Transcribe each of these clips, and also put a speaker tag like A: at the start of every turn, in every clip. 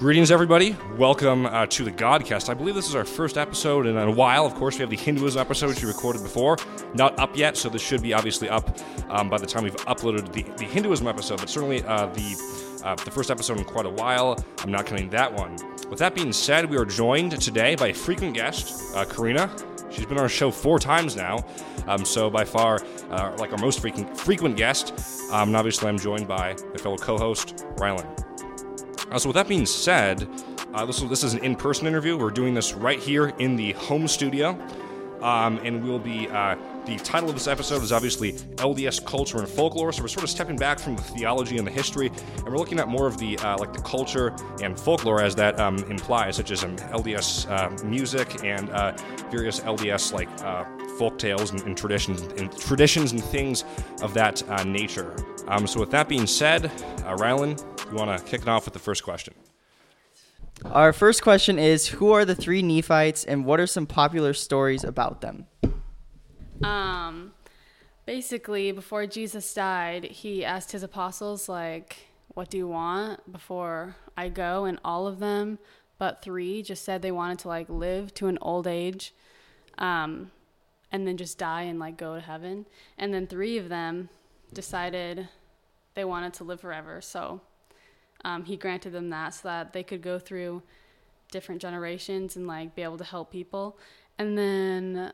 A: Greetings, everybody. Welcome uh, to the Godcast. I believe this is our first episode in a while. Of course, we have the Hinduism episode, which we recorded before. Not up yet, so this should be obviously up um, by the time we've uploaded the, the Hinduism episode, but certainly uh, the, uh, the first episode in quite a while. I'm not counting that one. With that being said, we are joined today by a frequent guest, uh, Karina. She's been on our show four times now, um, so by far, uh, like our most frequent, frequent guest. Um, and obviously, I'm joined by my fellow co host, Rylan. Uh, so with that being said, uh, this, this is an in-person interview. We're doing this right here in the home studio, um, and we'll be. Uh, the title of this episode is obviously LDS culture and folklore. So we're sort of stepping back from the theology and the history, and we're looking at more of the uh, like the culture and folklore as that um, implies, such as um, LDS uh, music and uh, various LDS like folk tales and, and, traditions and traditions and things of that nature. Um, so with that being said, Rylan, you want to kick it off with the first question?
B: Our first question is Who are the three Nephites and what are some popular stories about them?
C: Um, basically, before Jesus died, he asked his apostles, like, what do you want before I go? And all of them, but three, just said they wanted to, like, live to an old age. Um, and then just die and like go to heaven. And then three of them decided they wanted to live forever. So um, he granted them that so that they could go through different generations and like be able to help people. And then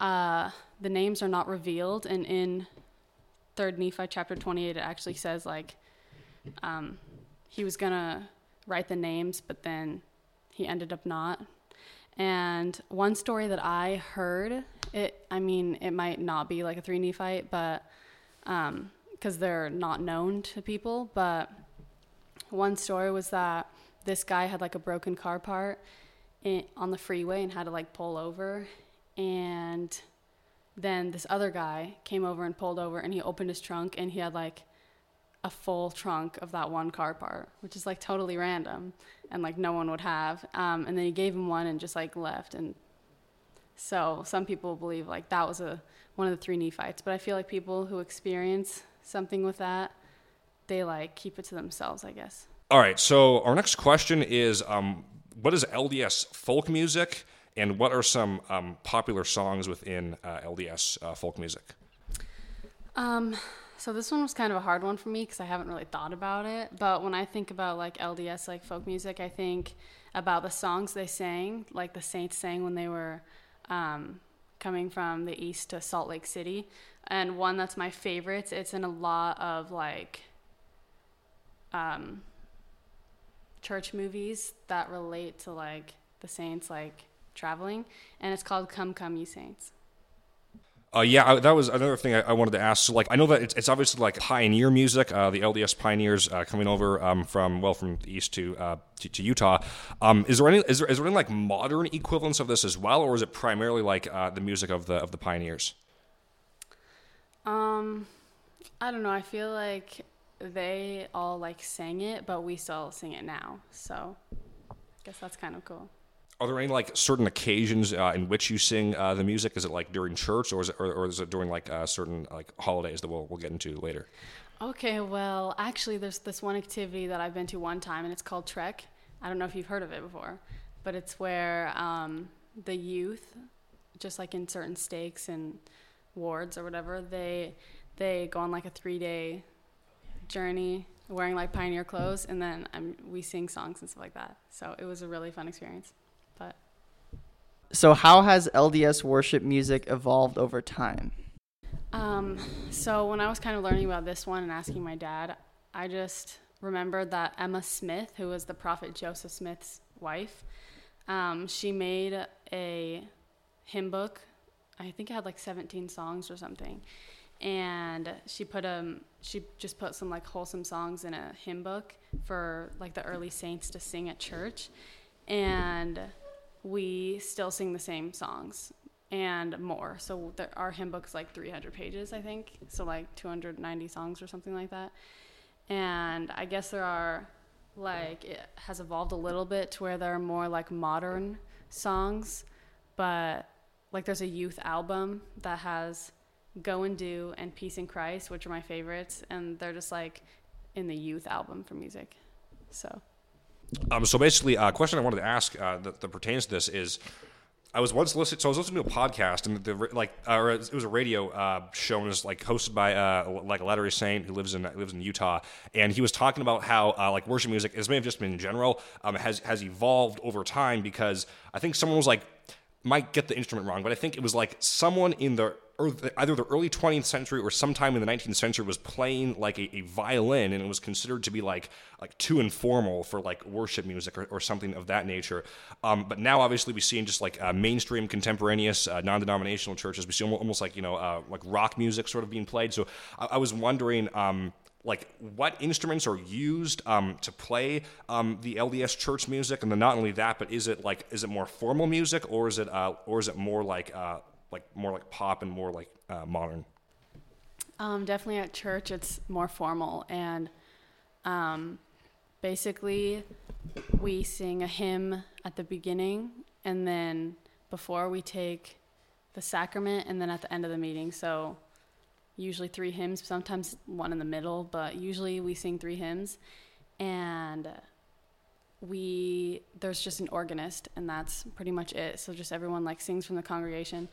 C: uh, the names are not revealed. And in Third Nephi chapter 28, it actually says like um, he was gonna write the names, but then he ended up not. And one story that I heard, it I mean, it might not be like a three Nephite, but um, because they're not known to people. But one story was that this guy had like a broken car part in, on the freeway and had to like pull over. And then this other guy came over and pulled over and he opened his trunk and he had like a full trunk of that one car part, which is like totally random and like no one would have. Um, and then he gave him one and just like left. And so some people believe like that was a one of the three Nephites. But I feel like people who experience something with that, they like keep it to themselves, I guess.
A: All right. So our next question is, um, what is LDS folk music, and what are some um, popular songs within uh, LDS uh, folk music?
C: Um, so this one was kind of a hard one for me because I haven't really thought about it. But when I think about like LDS like folk music, I think about the songs they sang, like the saints sang when they were um, coming from the east to Salt Lake City and one that's my favorite. It's in a lot of like um, church movies that relate to like the saints like traveling, and it's called "Come Come Ye Saints."
A: Uh, yeah, I, that was another thing I, I, wanted to ask. So, like, I know that it's, it's obviously like pioneer music, uh, the LDS pioneers uh, coming over um, from well from the east to uh, to, to, Utah. Um, is there any is there, is there any like modern equivalents of this as well, or is it primarily like uh, the music of the of the pioneers?
C: Um, I don't know. I feel like they all like sang it, but we still sing it now. So I guess that's kind of cool.
A: Are there any like certain occasions uh, in which you sing uh, the music? Is it like during church, or is it, or, or is it during like uh, certain like holidays that we'll we'll get into later?
C: Okay, well, actually, there's this one activity that I've been to one time, and it's called Trek. I don't know if you've heard of it before, but it's where um, the youth, just like in certain stakes and wards or whatever, they they go on like a three day journey wearing like pioneer clothes, and then um, we sing songs and stuff like that. So it was a really fun experience. But
B: so, how has LDS worship music evolved over time?
C: Um, so when I was kind of learning about this one and asking my dad, I just remembered that Emma Smith, who was the prophet Joseph Smith's wife, um, she made a hymn book I think it had like 17 songs or something. And she put um she just put some like wholesome songs in a hymn book for like the early saints to sing at church. And we still sing the same songs and more. So the, our hymn book is like 300 pages, I think. So like 290 songs or something like that. And I guess there are like it has evolved a little bit to where there are more like modern songs, but like there's a youth album that has Go and Do and Peace in Christ, which are my favorites, and they're just like in the youth album for music. So
A: Um, so basically, a uh, question I wanted to ask uh, that, that pertains to this is. I was once listening, so I was listening to a podcast, and the like, uh, it was a radio uh, show, and it was like hosted by uh, like a Latter-day Saint who lives in lives in Utah, and he was talking about how like worship music, as may have just been in general, um, has has evolved over time because I think someone was like, might get the instrument wrong, but I think it was like someone in the either the early 20th century or sometime in the 19th century was playing like a, a, violin and it was considered to be like like too informal for like worship music or, or something of that nature. Um, but now obviously we see in just like uh, mainstream contemporaneous uh, non-denominational churches we see almost, almost like you know uh, like rock music sort of being played. So i, I was wondering um, like what instruments are used um, to play um, the LDS church music, and then not only that, but is it like is it more formal music, or is it uh, or is it more like uh, like more like pop and more like uh, modern?
C: Um, definitely at church, it's more formal, and um, basically, we sing a hymn at the beginning, and then before we take the sacrament, and then at the end of the meeting. So, usually three hymns, sometimes one in the middle, but usually we sing three hymns, and we there's just an organist and that's pretty much it. So just everyone like sings from the congregation.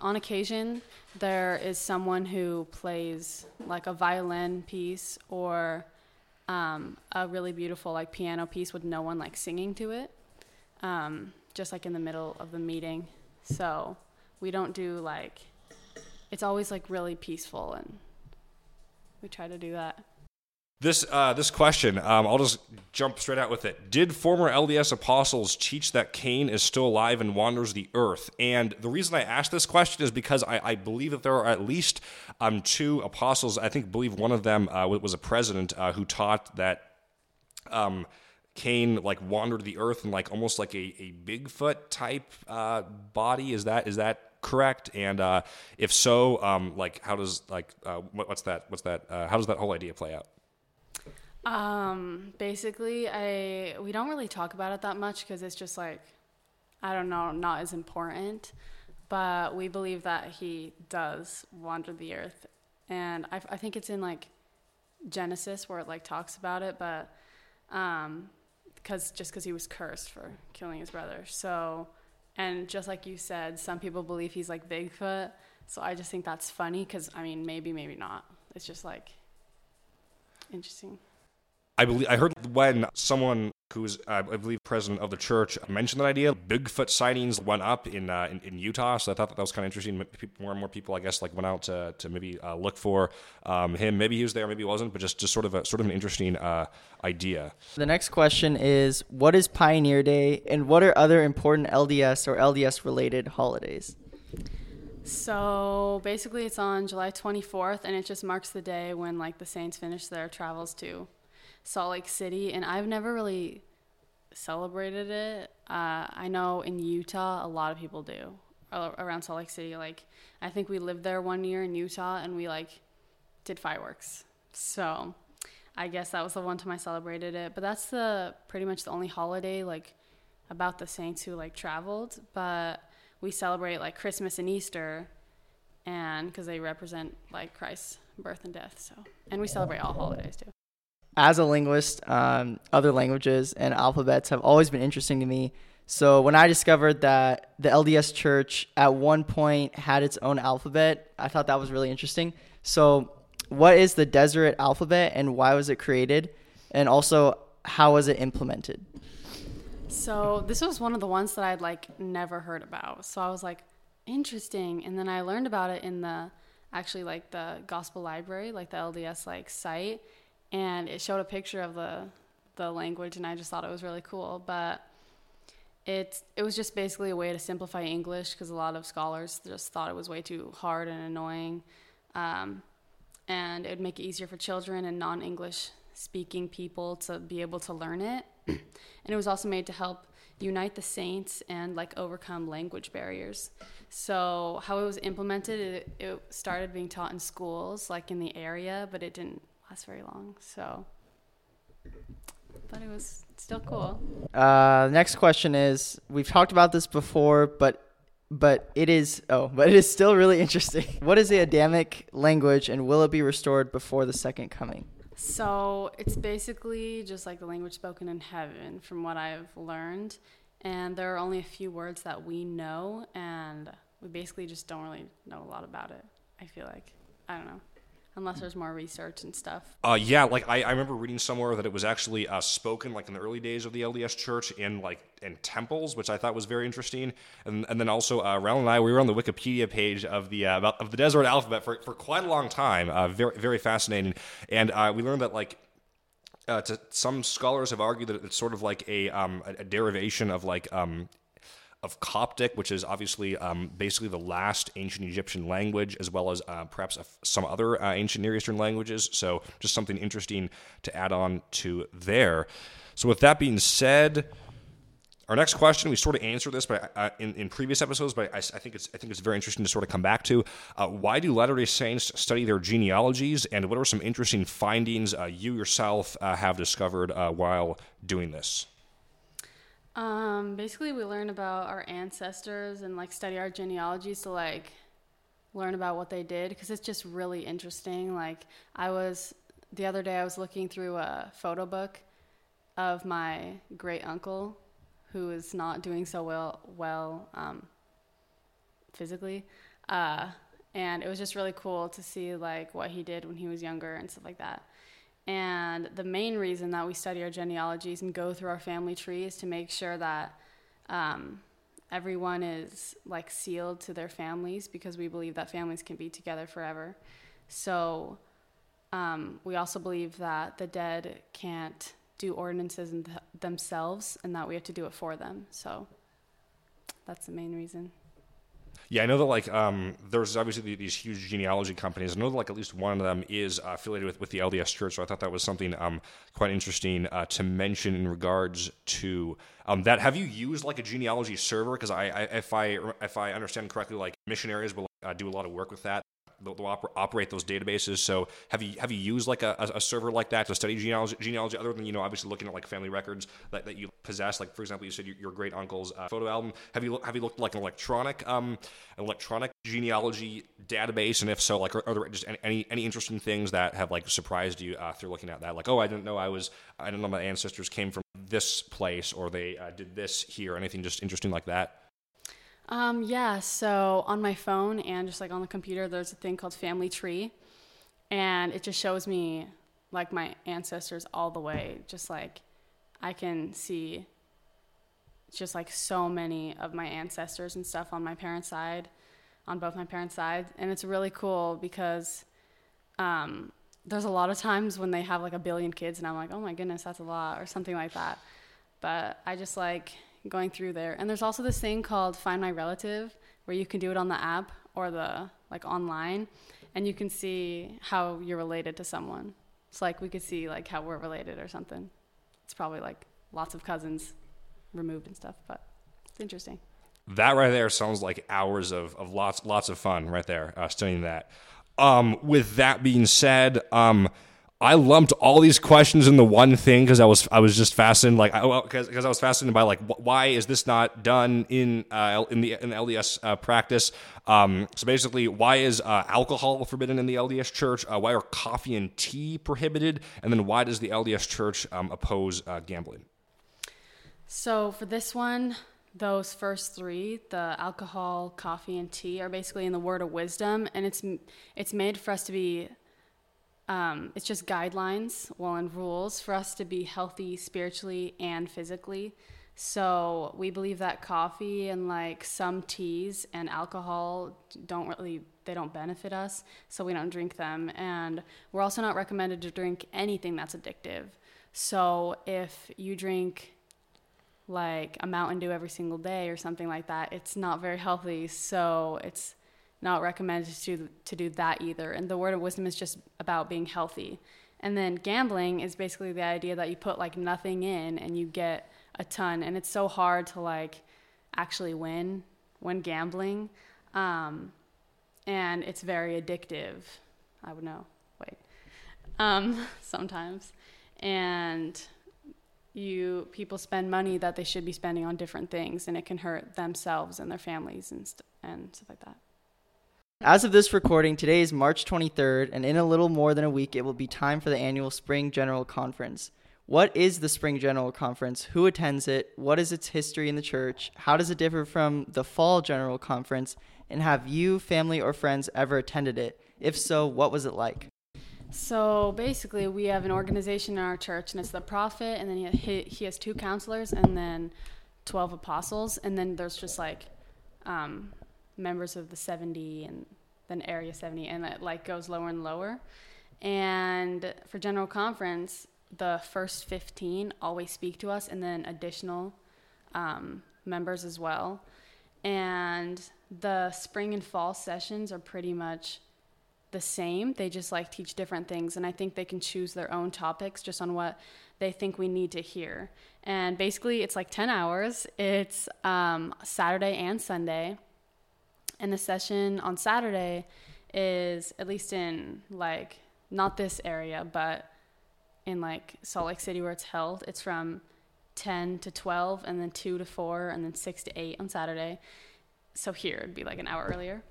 C: On occasion there is someone who plays like a violin piece or um, a really beautiful like piano piece with no one like singing to it um, just like in the middle of the meeting. So we don't do like it's always like really peaceful and we try to do that
A: this uh, this question, um, I'll just jump straight out with it. Did former LDS apostles teach that Cain is still alive and wanders the earth? And the reason I ask this question is because I, I believe that there are at least um, two apostles. I think believe one of them uh, was a president uh, who taught that. Um, Cain like wandered the earth and like almost like a, a Bigfoot type uh, body. Is that is that correct? And uh, if so, um, like how does like uh, what, what's that what's that uh, how does that whole idea play out?
C: Um, basically, I we don't really talk about it that much because it's just like, I don't know, not as important. But we believe that he does wander the earth, and I, I think it's in like Genesis where it like talks about it, but um, because just because he was cursed for killing his brother. So, and just like you said, some people believe he's like Bigfoot. So I just think that's funny because I mean, maybe, maybe not. It's just like interesting.
A: I believe I heard when someone who's uh, I believe president of the church mentioned that idea. Bigfoot sightings went up in uh, in, in, Utah, so I thought that, that was kind of interesting. More and more people, I guess, like went out to, to maybe uh, look for um, him. Maybe he was there, maybe he wasn't, but just just sort of a sort of an interesting uh, idea.
B: The next question is, what is Pioneer Day, and what are other important LDS or LDS related holidays?
C: So basically, it's on July 24th, and it just marks the day when like the saints finish their travels to Salt Lake City, and I've never really celebrated it. Uh, I know in Utah, a lot of people do around Salt Lake City. Like, I think we lived there one year in Utah, and we like did fireworks. So, I guess that was the one time I celebrated it. But that's the pretty much the only holiday like about the saints who like traveled. But we celebrate like Christmas and Easter, and because they represent like Christ's birth and death. So, and we celebrate all holidays too
B: as a linguist, um, other languages and alphabets have always been interesting to me. So when I discovered that the LDS Church at one point had its own alphabet, I thought that was really interesting. So, what is the Deseret alphabet and why was it created? And also, how was it implemented?
C: So, this was one of the ones that I'd like never heard about. So, I was like, interesting. And then I learned about it in the actually like the gospel library, like the LDS like site and it showed a picture of the the language and I just thought it was really cool but it it was just basically a way to simplify English because a lot of scholars just thought it was way too hard and annoying um, and it would make it easier for children and non-English speaking people to be able to learn it. And it was also made to help unite the saints and like overcome language barriers. So how it was implemented it, it started being taught in schools like in the area but it didn't last very long. So, but it was still cool.
B: Uh, next question is: We've talked about this before, but but it is oh, but it is still really interesting. What is the Adamic language, and will it be restored before the second coming?
C: So it's basically just like the language spoken in heaven, from what I've learned. And there are only a few words that we know, and we basically just don't really know a lot about it. I feel like. I don't know. Unless there's more research and stuff.
A: Uh, yeah, like I, I remember reading somewhere that it was actually uh, spoken like in the early days of the LDS Church in like in temples, which I thought was very interesting. And, and then also, uh, Raul and I we were on the Wikipedia page of the uh, about, of the Deseret alphabet for, for quite a long time. Uh, very very fascinating, and uh, we learned that like uh, to, some scholars have argued that it's sort of like a, um, a, a derivation of like um, of Coptic, which is obviously um, basically the last ancient Egyptian language, as well as uh, perhaps some other uh, ancient Near Eastern languages. So, just something interesting to add on to there. So, with that being said, our next question, we sort of answered this but uh, in, in previous episodes, but I, I, think it's I think it's very interesting to sort of come back to. Uh, why do Latter Day Saints study their genealogies, and what are some interesting findings uh, you yourself uh, have discovered uh, while doing this?
C: Um, basically, we learn about our ancestors and like study our genealogies to like learn about what they did because it's just really interesting. Like I was the other day, I was looking through a photo book of my great uncle who is not doing so well well um, physically. Uh, and it was just really cool to see like what he did when he was younger and stuff like that. And the main reason that we study our genealogies and go through our family tree is to make sure that um, everyone is like sealed to their families because we believe that families can be together forever. So um, we also believe that the dead can't do ordinances th- themselves and that we have to do it for them. So that's the main reason.
A: Yeah, I know that like um, there's obviously these huge genealogy companies. I know that like at least one of them is uh, affiliated with, with the LDS Church. So I thought that was something um, quite interesting uh, to mention in regards to um, that. Have you used like a genealogy server? Because I, I, if I if I understand correctly, like missionaries will uh, do a lot of work with that they'll, they'll oper- operate those databases. So have you have you used like a, a, server like that to study genealogy, genealogy, other than you know obviously looking at like family records that, that you possess? Like for example, you said your, your great uncle's uh, photo album. Have you have you looked like an electronic um, electronic genealogy database? And if so, like are, are there just any any interesting things that have like surprised you uh, through looking at that? Like oh, I didn't know I was I didn't know my ancestors came from this place or they uh, did this here. Anything just interesting like that?
C: Um, yeah, so on my phone and just like on the computer, there's a thing called Family Tree, and it just shows me like my ancestors all the way. Just like I can see just like so many of my ancestors and stuff on my parents' side, on both my parents' side, and it's really cool because um, there's a lot of times when they have like a billion kids, and I'm like, oh my goodness, that's a lot, or something like that. But I just like going through there. And there's also this thing called Find My Relative where you can do it on the app or the like online and you can see how you're related to someone. It's like we could see like how we're related or something. It's probably like lots of cousins removed and stuff, but it's interesting.
A: That right there sounds like hours of, of lots lots of fun right there uh, studying that. Um, with that being said, um, I lumped all these questions in the one thing because I was I was just fascinated, like because well, I was fascinated by like why is this not done in uh, in the in the LDS uh, practice? Um, so basically, why is uh, alcohol forbidden in the LDS Church? Uh, why are coffee and tea prohibited? And then why does the LDS Church um, oppose uh, gambling?
C: So for this one, those first three, the alcohol, coffee, and tea, are basically in the word of wisdom, and it's it's made for us to be um, it's just guidelines, well, and rules for us to be healthy spiritually and physically. So we believe that coffee and like some teas and alcohol don't really they don't benefit us, so we don't drink them. And we're also not recommended to drink anything that's addictive. So if you drink like a Mountain Dew every single day or something like that, it's not very healthy. So it's not recommended to to do that either. And the word of wisdom is just about being healthy. And then gambling is basically the idea that you put like nothing in and you get a ton. And it's so hard to like actually win when gambling. Um, and it's very addictive. I would know. Wait. Um, sometimes. And you people spend money that they should be spending on different things and it can hurt themselves and their families and st- and stuff like that.
B: As of this recording, today is March 23rd, and in a little more than a week, it will be time for the annual Spring General Conference. What is the Spring General Conference? Who attends it? What is its history in the church? How does it differ from the Fall General Conference? And have you, family, or friends ever attended it? If so, what was it like?
C: So basically, we have an organization in our church, and it's the prophet, and then he, has two counselors, and then 12 apostles, and then there's just like um, members of the 70 and then area 70 and it like goes lower and lower. And for general conference the first 15 always speak to us and then additional um, members as well. And the spring and fall sessions are pretty much the same. They just like teach different things and i think they can choose their own topics just on what they think we need to hear. And basically it's like 10 hours. It's um, saturday and sunday and the session on Saturday is at least in like not this area, but in like Salt Lake City where it's held, it's from 10 to 12 and then 2 to 4 and then 6 to 8 on Saturday. So here it'd be like an hour earlier.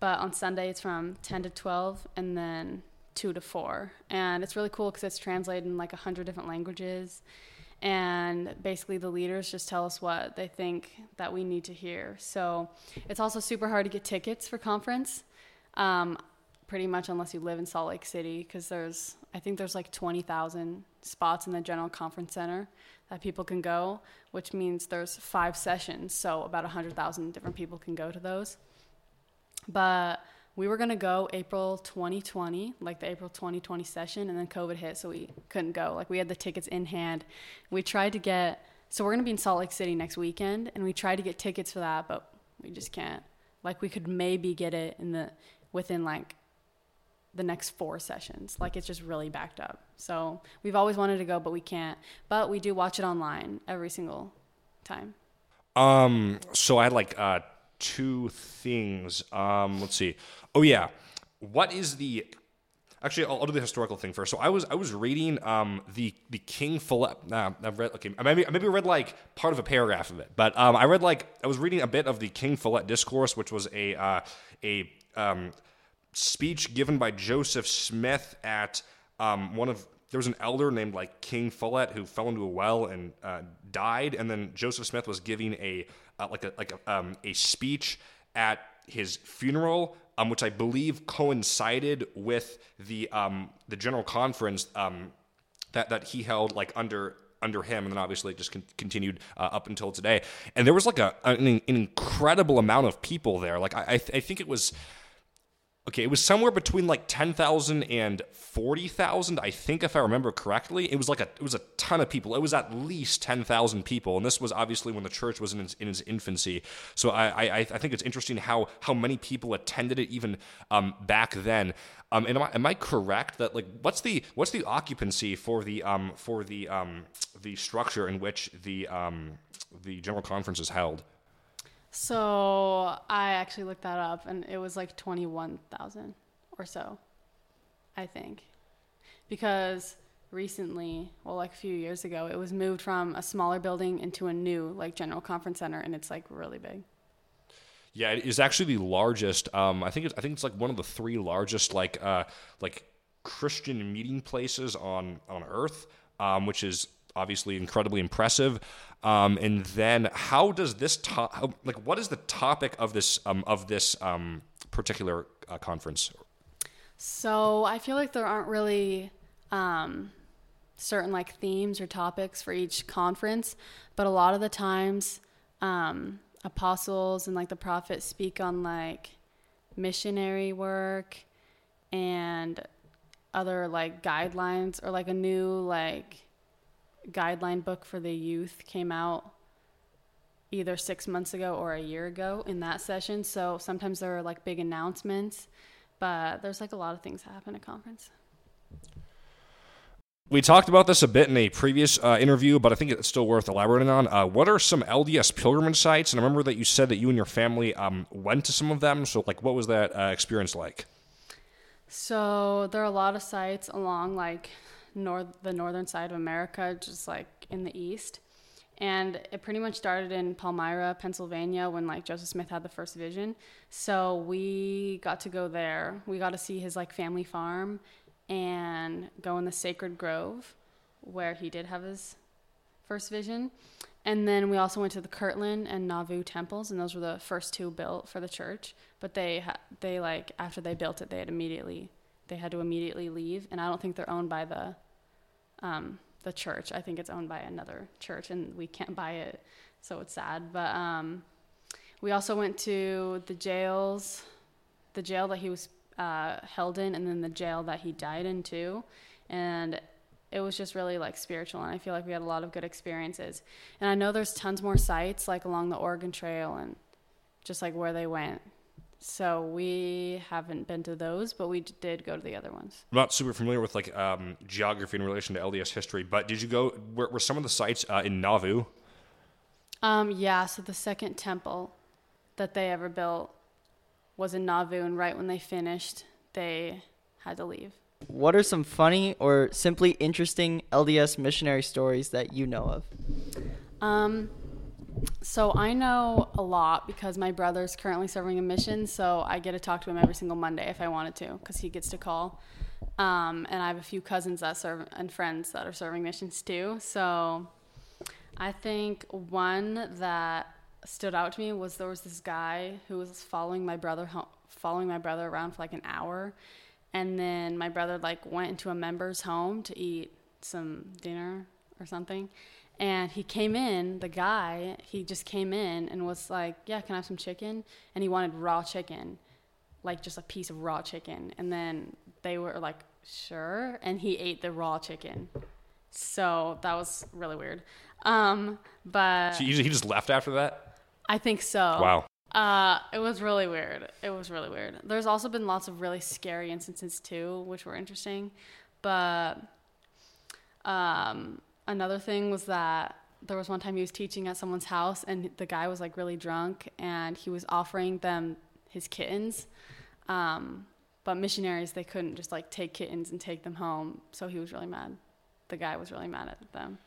C: But on Sunday it's from 10 to 12 and then 2 to 4. And it's really cool because it's translated in like 100 different languages and basically the leaders just tell us what they think that we need to hear. So it's also super hard to get tickets for conference, um, pretty much unless you live in Salt Lake City, because there's I think there's like twenty thousand spots in the General Conference Center that people can go, which means there's five sessions, so about hundred thousand different people can go to those. But we were going to go April 2020, like the April 2020 session, and then COVID hit, so we couldn't go. Like we had the tickets in hand. We tried to get, so we're going to be in Salt Lake City next weekend, and we tried to get tickets for that, but we just can't. Like we could maybe get it in the within like the next four sessions. Like it's just really backed up. So we've always wanted to go, but we can't. But we do watch it online every single time.
A: Um. So I had like uh two things. Um. Let's see. Oh yeah, what is the? Actually, I'll, I'll, do the historical thing first. So I was I was reading um, the the King Philip. Nah, I've read okay. Maybe maybe read like part of a paragraph of it, but um, I read like I was reading a bit of the King Philip discourse, which was a uh, a um, speech given by Joseph Smith at um, one of there was an elder named like King Follett who fell into a well and uh, died, and then Joseph Smith was giving a uh, like a like a, um, a speech at his funeral um, which I believe coincided with the um, the general conference um, that that he held like under under him, and then obviously it just con- continued uh, up until today. And there was like a an, an, incredible amount of people there. Like I I, th- I think it was Okay, it was somewhere between like 10,000 and 40,000, I think if I remember correctly. It was like a it was a ton of people. It was at least 10,000 people, and this was obviously when the church was in its, in its infancy. So I, I I think it's interesting how how many people attended it even um, back then. Um, and am I, am I correct that like what's the what's the occupancy for the um for the um the structure in which the um the general conference is held?
C: So I actually looked that up, and it was like twenty-one thousand or so, I think, because recently, well, like a few years ago, it was moved from a smaller building into a new like general conference center, and it's like really big.
A: Yeah, it is actually the largest. Um, I think it's I think it's like one of the three largest like uh, like Christian meeting places on on Earth, um, which is obviously incredibly impressive. Um, and then how does this like what is the topic of this um, of this um, particular uh, conference?
C: So I feel like there aren't really um, certain like themes or topics for each conference, but a lot of the times um, apostles and like the prophets speak on like missionary work and other like guidelines or like a new like guideline book for the youth came out either six months ago or a year ago in that session. So sometimes there are like big announcements, but there's like a lot of things that happen at conference.
A: We talked about this a bit in a previous uh, interview, but I think it's still worth elaborating on. Uh, what are some LDS pilgrimage sites? And I remember that you said that you and your family um, went to some of them. So, like, what was that uh, experience like?
C: So there are a lot of sites along like north the northern side of America, just like in the east. And it pretty much started in Palmyra, Pennsylvania, when like Joseph Smith had the first vision. So we got to go there. We got to see his like family farm and go in the sacred grove where he did have his first vision. And then we also went to the Kirtland and Nauvoo temples, and those were the first two built for the church. But they they like after they built it, they had immediately they had to immediately leave, and I don't think they're owned by the um, the church. I think it's owned by another church, and we can't buy it, so it's sad. But um, we also went to the jails, the jail that he was uh, held in, and then the jail that he died in too, and it was just really like spiritual and i feel like we had a lot of good experiences and i know there's tons more sites like along the oregon trail and just like where they went so we haven't been to those but we did go to the other ones
A: I'm not super familiar with like um, geography in relation to LDS history, but did you go? Were, were some of the sites uh, in Nauvoo?
C: um yeah so the second temple that they ever built was in nauvoo and right when they finished they had to leave
B: What are some funny or simply interesting LDS missionary stories that you know of?
C: Um, so I know a lot because my brother's currently serving a mission, so I get to talk to him every single Monday if I wanted to, because he gets to call. Um, and I have a few cousins that serve and friends that are serving missions too. So I think one that stood out to me was there was this guy who was following my brother home, following my brother around for like an hour, and then my brother like went into a member's home to eat some dinner or something and he came in the guy he just came in and was like yeah can i have some chicken and he wanted raw chicken like just a piece of raw chicken and then they were like sure and he ate the raw chicken so that was really weird um but
A: So he, he just left after that.
C: i think so
A: Wow.
C: uh, it was really weird. It was really weird. There's also been lots of really scary instances too, which were interesting. But um, another thing was that there was one time he was teaching at someone's house, and the guy was like really drunk, and he was offering them his kittens. Um, but missionaries, they couldn't just like take kittens and take them home, so he was really mad. The guy was really mad at them.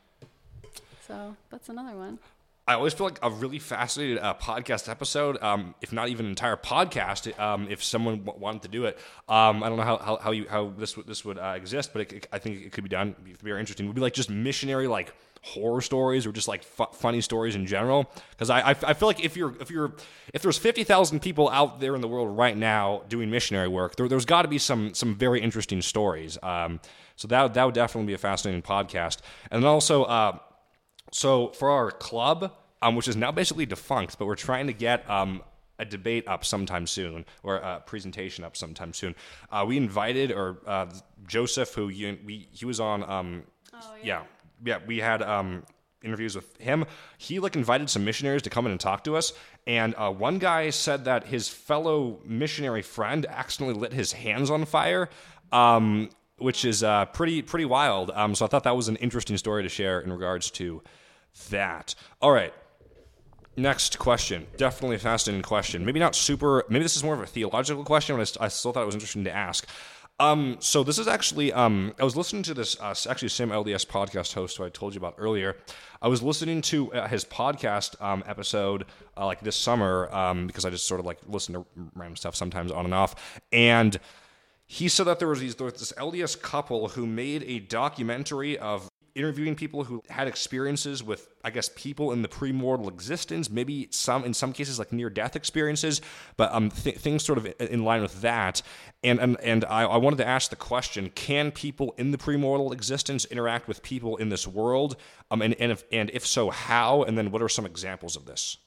C: So that's another one.
A: I always feel like a really fascinating uh, podcast episode, um, if not even an entire podcast, um, if someone w- wanted to do it. Um, I don't know how, how, how, you, how this would, this would uh, exist, but it, it- I think it could be done. It'd be very interesting. It would be like just missionary like horror stories or just like fu- funny stories in general. Because I I feel like if you're if you're if there's fifty thousand people out there in the world right now doing missionary work, there, there's got to be some some very interesting stories. Um, so that that would definitely be a fascinating podcast. And also. Uh, so for our club, um, which is now basically defunct, but we're trying to get um, a debate up sometime soon or a presentation up sometime soon. Uh, we invited or uh, Joseph, who you, we he was on. Um, yeah. yeah, we had um, interviews with him. He like invited some missionaries to come in and talk to us. And uh, one guy said that his fellow missionary friend accidentally lit his hands on fire. Um, which is uh, pretty pretty wild. Um, so I thought that was an interesting story to share in regards to that. All right. Next question. Definitely a fascinating question. Maybe not super, maybe this is more of a theological question, but I, still thought it was interesting to ask. Um, so this is actually, um, I was listening to this, uh, actually Sam LDS podcast host who I told you about earlier. I was listening to uh, his podcast um, episode uh, like this summer um, because I just sort of like listen to random stuff sometimes on and off. And he said that there was, these, there was this LDS couple who made a documentary of interviewing people who had experiences with, I guess, people in the premortal existence, maybe some, in some cases, like near death experiences, but um, th- things sort of in line with that. And, and, and I, I wanted to ask the question can people in the premortal existence interact with people in this world? Um, and, and, if, and if so, how? And then what are some examples of this?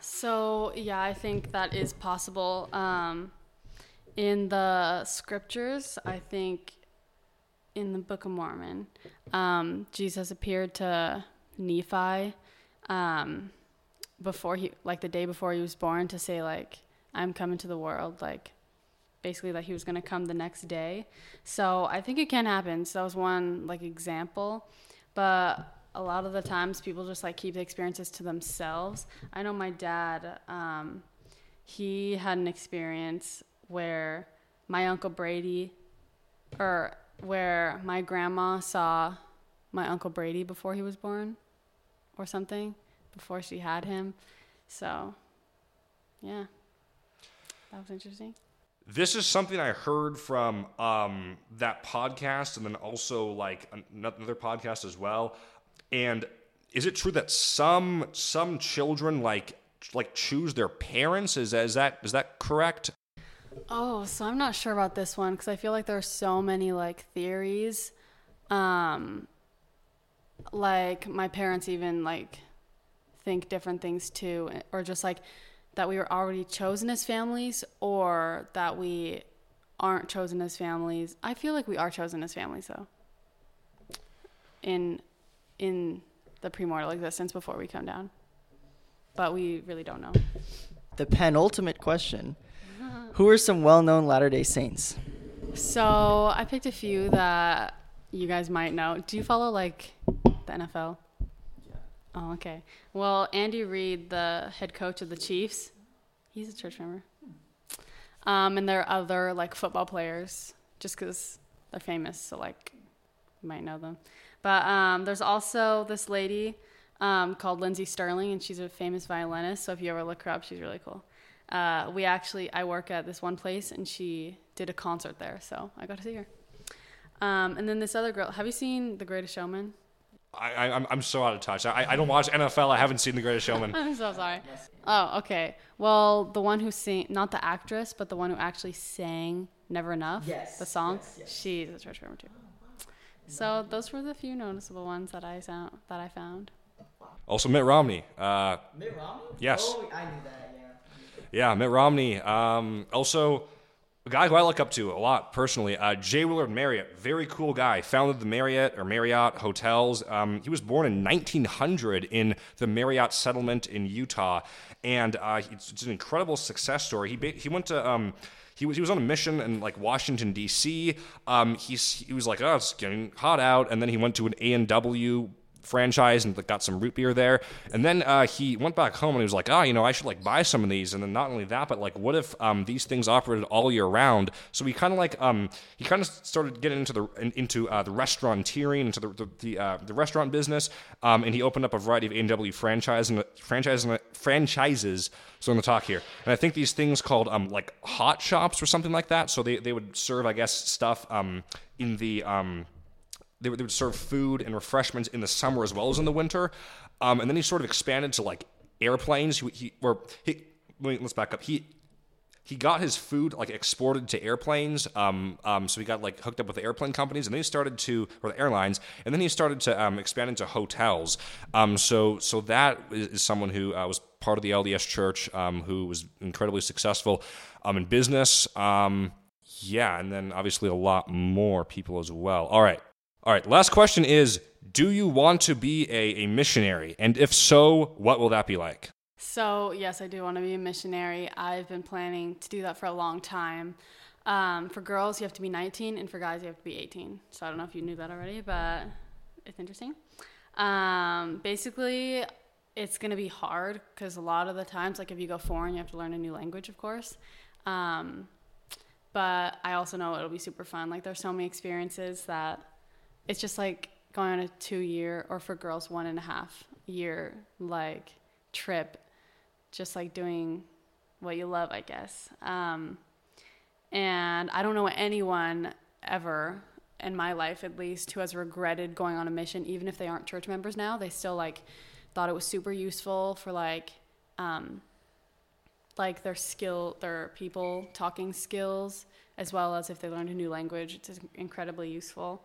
C: So yeah, I think that is possible. Um, in the scriptures, I think in the Book of Mormon, um, Jesus appeared to Nephi um, before he, like the day before he was born, to say like, "I'm coming to the world," like basically that he was going to come the next day. So I think it can happen. So that was one like example, but a lot of the times people just like keep the experiences to themselves. I know my dad, um, he had an experience where my uncle Brady, or where my grandma saw my uncle Brady before he was born. or something before she had him. So, yeah, that was interesting.
A: This is something I heard from um, that podcast, and then also like another podcast as well. And is it true that some some children like like choose their parents? Is is that is that correct?
C: Oh, so I'm not sure about this one because I feel like there are so many like theories. Um, like my parents even like think different things too, or just like that we were already chosen as families or that we aren't chosen as families. I feel like we are chosen as families though. In in the premortal existence before we come down. But we really don't know.
B: The penultimate question. Who are some well-known Latter-day Saints?
C: So, I picked a few that you guys might know. Do you follow like the NFL? Yeah. Oh, okay. Well, Andy Reid, the head coach of the Chiefs, he's a church member. Um, and there are other like football players, just because they're famous, so like you might know them. But um, there's also this lady um, called Lindsey Stirling, and she's a famous violinist. So if you ever look her up, she's really cool. Uh, we actually, I work at this one place, and she did a concert there, so I got to see her. Um, and then this other girl, have you seen The Greatest Showman?
A: I, I, am I'm so out of touch. I, I don't watch NFL. I haven't seen The Greatest Showman.
C: I'm so sorry. Oh, okay. Well, the one who sang, not the actress, but the one who actually sang "Never Enough,"
B: yes,
C: the song.
B: Yes, yes.
C: She's a church member too. So those were the few noticeable ones that I found. That I found.
A: Also, Mitt Romney.
B: Uh, Mitt Romney.
A: Yes.
B: Oh, I knew that.
A: Yeah. Mitt Romney. Um, also a guy who I look up to a lot personally, uh, J. Willard Marriott, very cool guy. Founded the Marriott or Marriott hotels. Um, he was born in 1900 in the Marriott settlement in Utah, and uh, it's, it's, an incredible success story. He he went to um, he was he was on a mission in like Washington D.C. Um, he was like, oh, it's getting hot out, and then he went to an A and W franchise and got some root beer there. And then uh, he went back home and he was like, oh, you know, I should like buy some of these. And then not only that, but like, what if um, these things operated all year round? So he kind of like um, he kind of started getting into the into uh, the restauranteering, into the the the, uh, the restaurant business, um, and he opened up a variety of A&W franchise and franchise franchises. So in the talk here, and I think these things called um, like hot shops or something like that. So they they would serve, I guess, stuff um, in the um, they would, they would serve food and refreshments in the summer as well as in the winter. Um, and then he sort of expanded to like airplanes. He, he or he, let's back up. He he got his food like exported to airplanes. Um, um, so he got like hooked up with the airplane companies, and then he started to or the airlines, and then he started to um, expand into hotels. Um, so so that is, someone who uh, was part of the LDS Church, um, who was incredibly successful um, in business. Um, yeah, and then obviously a lot more people as well. All right. All right, last question is Do you want to be a, a missionary? And if so, what will that be like?
C: So, yes, I do want to be a missionary. I've been planning to do that for a long time. Um, for girls, you have to be 19, and for guys, you have to be 18. So, I don't know if you knew that already, but it's interesting. Um, basically, it's going to be hard because a lot of the times, like if you go foreign, you have to learn a new language, of course. Um, but I also know it'll be super fun. Like, there's so many experiences that it's just like going on a two year or for girls one and a half year like trip just like doing what you love i guess. Um, and i don't know anyone ever in my life at least who has regretted going on a mission even if they aren't church members now. They still like thought it was super useful for like um, like their skill their people talking skills as well as if they learned a new language it's incredibly useful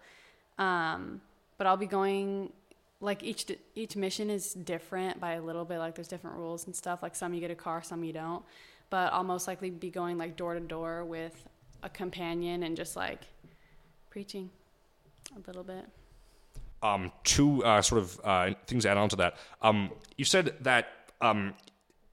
C: um, but I'll be going like each each mission is different by a little bit. Like there's different rules and stuff. Like some you get a car, some you don't. But I'll most likely be going like door to door with a companion and just like preaching a little bit.
A: Um, two uh, sort of uh, things to add on to that. Um, you said that um,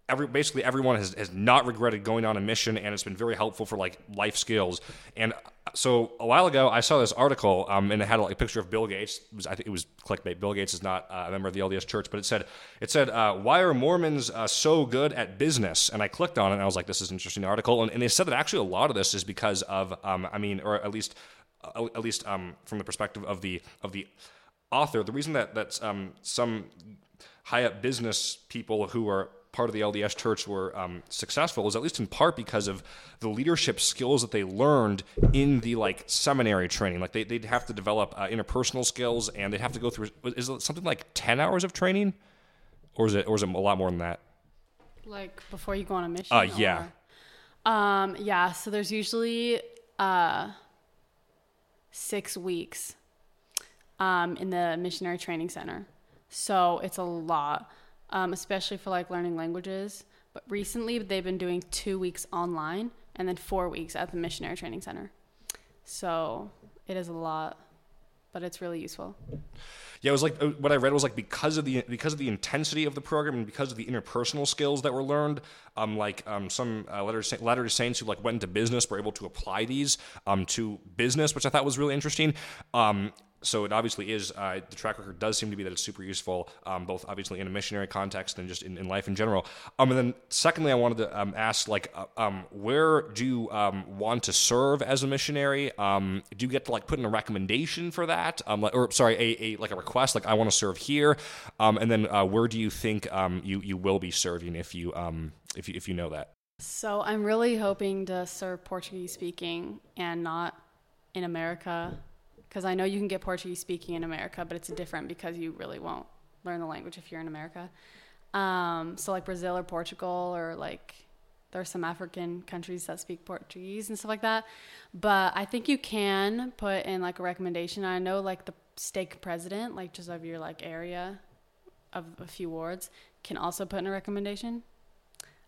A: every basically everyone has, has not regretted going on a mission and it's been very helpful for like life skills and so a while ago i saw this article um, and it had like a picture of bill gates. It was, i think it was clickbait. Bill gates is not uh, a member of the lds church but it said it said uh, why are mormons uh, so good at business? And i clicked on it and i was like this is an interesting article. And, and they said that actually a lot of this is because of um, i mean or at least uh, at least um, from the perspective of the of the author. The reason that that um, some high up business people who are part of the LDS church were um, successful was at least in part because of the leadership skills that they learned in the like seminary training. Like they, they'd have to develop uh, interpersonal skills and they'd have to go through, is it something like 10 hours of training? Or is it, or is it a lot more than that?
C: Like before you go on a mission?
A: Uh, yeah.
C: Or, um, yeah. So there's usually uh, six weeks um, in the missionary training center. So it's a lot, um, especially for like learning languages. But recently they've been doing two weeks online and then four weeks at the missionary training center. So it is a lot, but it's really useful.
A: Yeah, it was like uh, what I read was like because of the because of the intensity of the program and because of the interpersonal skills that were learned. Um, like um, some uh, Latter Saints who like went into business were able to apply these um to business, which I thought was really interesting. Um, so it obviously is uh, the track record does seem to be that it's super useful um, both obviously in a missionary context and just in, in life in general. Um, and then secondly i wanted to um, ask like uh, um, where do you um, want to serve as a missionary? Um, do you get to like put in a recommendation for that? Like, or sorry a, a, like a request like i want to serve here. And then uh, where do you think you, you will be serving if you if you if you know that?
C: So i'm really hoping to serve portuguese speaking and not in america because I know you can get Portuguese speaking in America, but it's different because you really won't learn the language if you're in America. Um, so like Brazil or Portugal or like there are some African countries that speak Portuguese and stuff like that. But I think you can put in like a recommendation. I know like the stake president, like just of your like area of a few wards, can also put in a recommendation.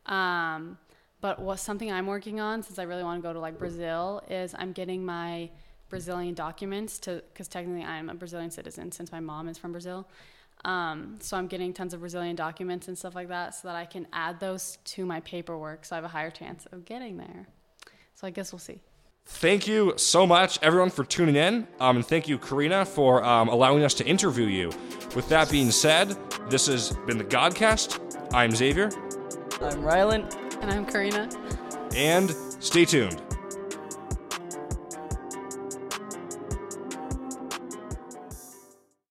C: Um, but what something I'm working on since I really want to go to like Brazil is I'm getting my Brazilian documents to because technically I'm a Brazilian citizen since my mom is from Brazil. Um, so I'm getting tons of Brazilian documents and stuff like that so that I can add those to my paperwork so I have a higher chance of getting there. So I guess we'll see.
A: Thank you so much, everyone, for tuning in. Um, and thank you, Karina, for um, allowing us to interview you. With that being said, this has been the Godcast. I'm Xavier.
B: I'm Rylan.
C: And I'm Karina.
A: And stay tuned.